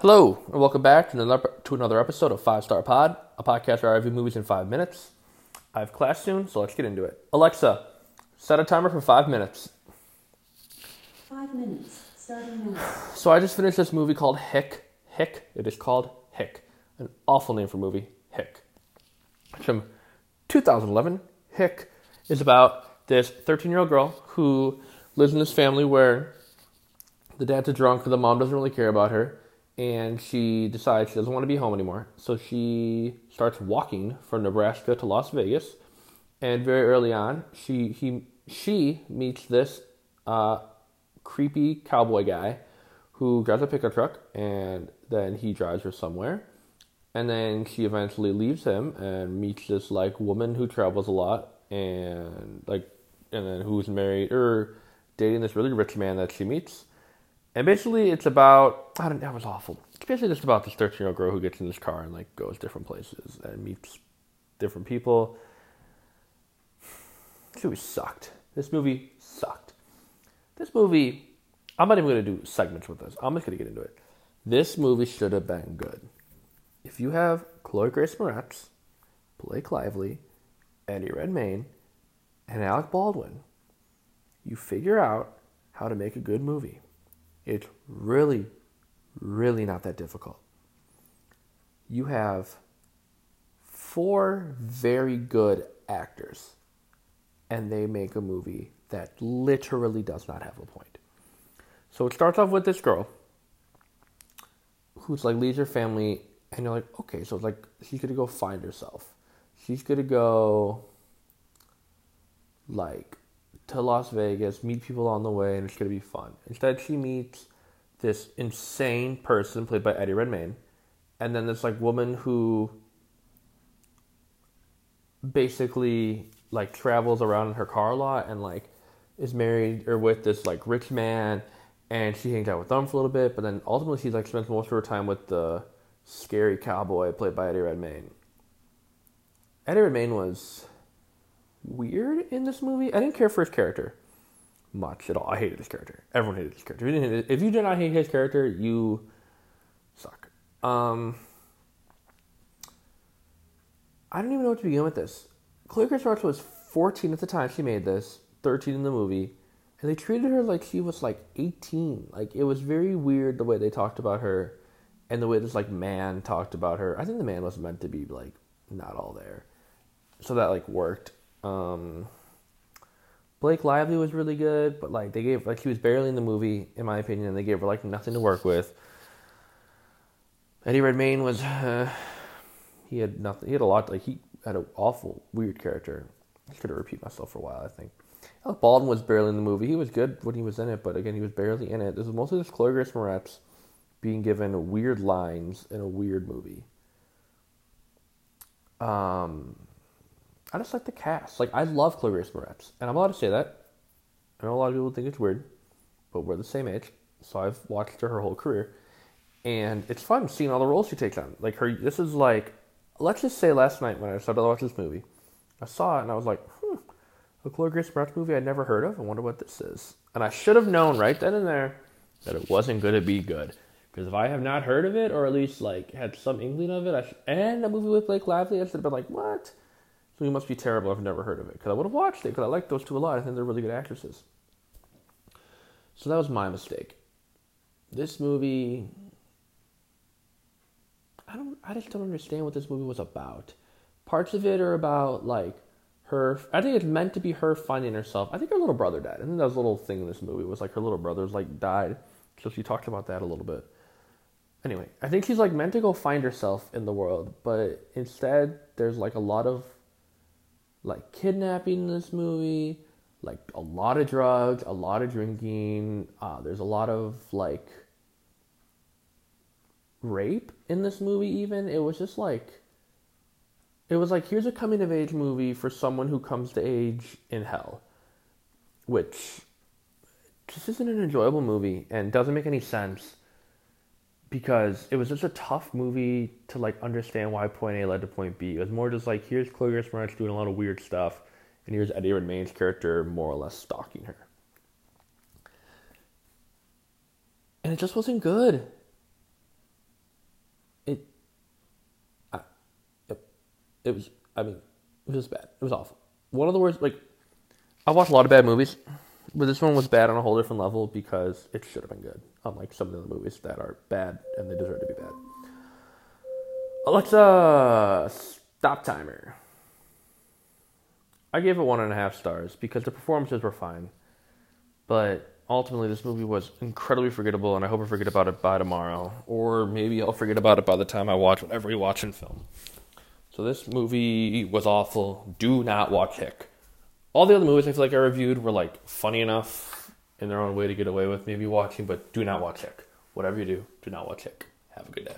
Hello, and welcome back to another, to another episode of Five Star Pod, a podcast where I review movies in five minutes. I have class soon, so let's get into it. Alexa, set a timer for five minutes. Five minutes, starting now. So I just finished this movie called Hick. Hick. It is called Hick. An awful name for a movie. Hick. It's from 2011. Hick is about this 13 year old girl who lives in this family where the dad's a drunk, and the mom doesn't really care about her, and she decides she doesn't want to be home anymore. So she starts walking from Nebraska to Las Vegas, and very early on, she he she meets this uh, creepy cowboy guy who drives a pickup truck, and then he drives her somewhere, and then she eventually leaves him and meets this like woman who travels a lot, and like, and then who's married or dating this really rich man that she meets and basically, it's about I don't. That was awful. It's basically just about this thirteen-year-old girl who gets in this car and like goes different places and meets different people. This movie sucked. This movie sucked. This movie. I'm not even gonna do segments with this. I'm just gonna get into it. This movie should have been good. If you have Chloe Grace Moretz, Blake Lively, Eddie Redmayne, and Alec Baldwin, you figure out how to make a good movie. It's really, really not that difficult. You have four very good actors, and they make a movie that literally does not have a point. So it starts off with this girl who's like leaves her family, and you're like, okay, so it's like she's gonna go find herself. She's gonna go like to Las Vegas, meet people on the way, and it's gonna be fun. Instead, she meets this insane person played by Eddie Redmayne, and then this like woman who basically like travels around in her car a lot and like is married or with this like rich man, and she hangs out with them for a little bit, but then ultimately she like spends most of her time with the scary cowboy played by Eddie Redmayne. Eddie Redmayne was weird in this movie. I didn't care for his character much at all. I hated his character. Everyone hated his character. If if you did not hate his character, you suck. Um, I don't even know what to begin with this. Chloe Grace Moretz was 14 at the time she made this, 13 in the movie, and they treated her like she was like 18. Like it was very weird the way they talked about her, and the way this like man talked about her. I think the man was meant to be like not all there, so that like worked. Um, Blake Lively was really good, but like they gave like he was barely in the movie in my opinion, and they gave her like nothing to work with. Eddie Redmayne was uh, he had nothing. He had a lot. Like he had an awful weird character. I could repeat myself for a while. I think. Alec Baldwin was barely in the movie. He was good when he was in it, but again, he was barely in it. This was mostly just Chloe Grace Moretz being given weird lines in a weird movie. Um, I just like the cast. Like I love Chloe Grace Moretz, and I'm allowed to say that. I know a lot of people think it's weird, but we're the same age, so I've watched her her whole career, and it's fun seeing all the roles she takes on. Like her, this is like, let's just say last night when I started to watch this movie, I saw it and I was like, hmm, a Chloe Grace Moretz movie I'd never heard of. I wonder what this is. And I should have known right then and there that it wasn't going to be good. Because if I have not heard of it, or at least like had some inkling of it, I sh- and a movie with Blake Lively, I should have been like, what? So it must be terrible. I've never heard of it because I would have watched it because I like those two a lot. I think they're really good actresses. So that was my mistake. This movie, I don't. I just don't understand what this movie was about. Parts of it are about like her. I think it's meant to be her finding herself. I think her little brother died. I think that was a little thing in this movie was like her little brother's like died. So she talked about that a little bit. Anyway, I think she's like meant to go find herself in the world, but instead there's like a lot of like kidnapping in this movie, like a lot of drugs, a lot of drinking. Uh, there's a lot of like rape in this movie. Even it was just like it was like here's a coming of age movie for someone who comes to age in hell, which just isn't an enjoyable movie and doesn't make any sense because it was just a tough movie to like understand why point A led to point B. It was more just like here's Chloe Moretz doing a lot of weird stuff, and here's Eddie Redmayne's character more or less stalking her. And it just wasn't good. It, I, it, it was. I mean, it was bad. It was awful. One of the worst. Like, I watched a lot of bad movies but this one was bad on a whole different level because it should have been good. Unlike some of the movies that are bad and they deserve to be bad. Alexa, stop timer. I gave it one and a half stars because the performances were fine, but ultimately this movie was incredibly forgettable, and I hope I forget about it by tomorrow, or maybe I'll forget about it by the time I watch whatever you watch in film. So this movie was awful. Do not watch Hick. All the other movies I feel like I reviewed were like funny enough in their own way to get away with maybe watching, but do not watch Hick. Whatever you do, do not watch Hick. Have a good day.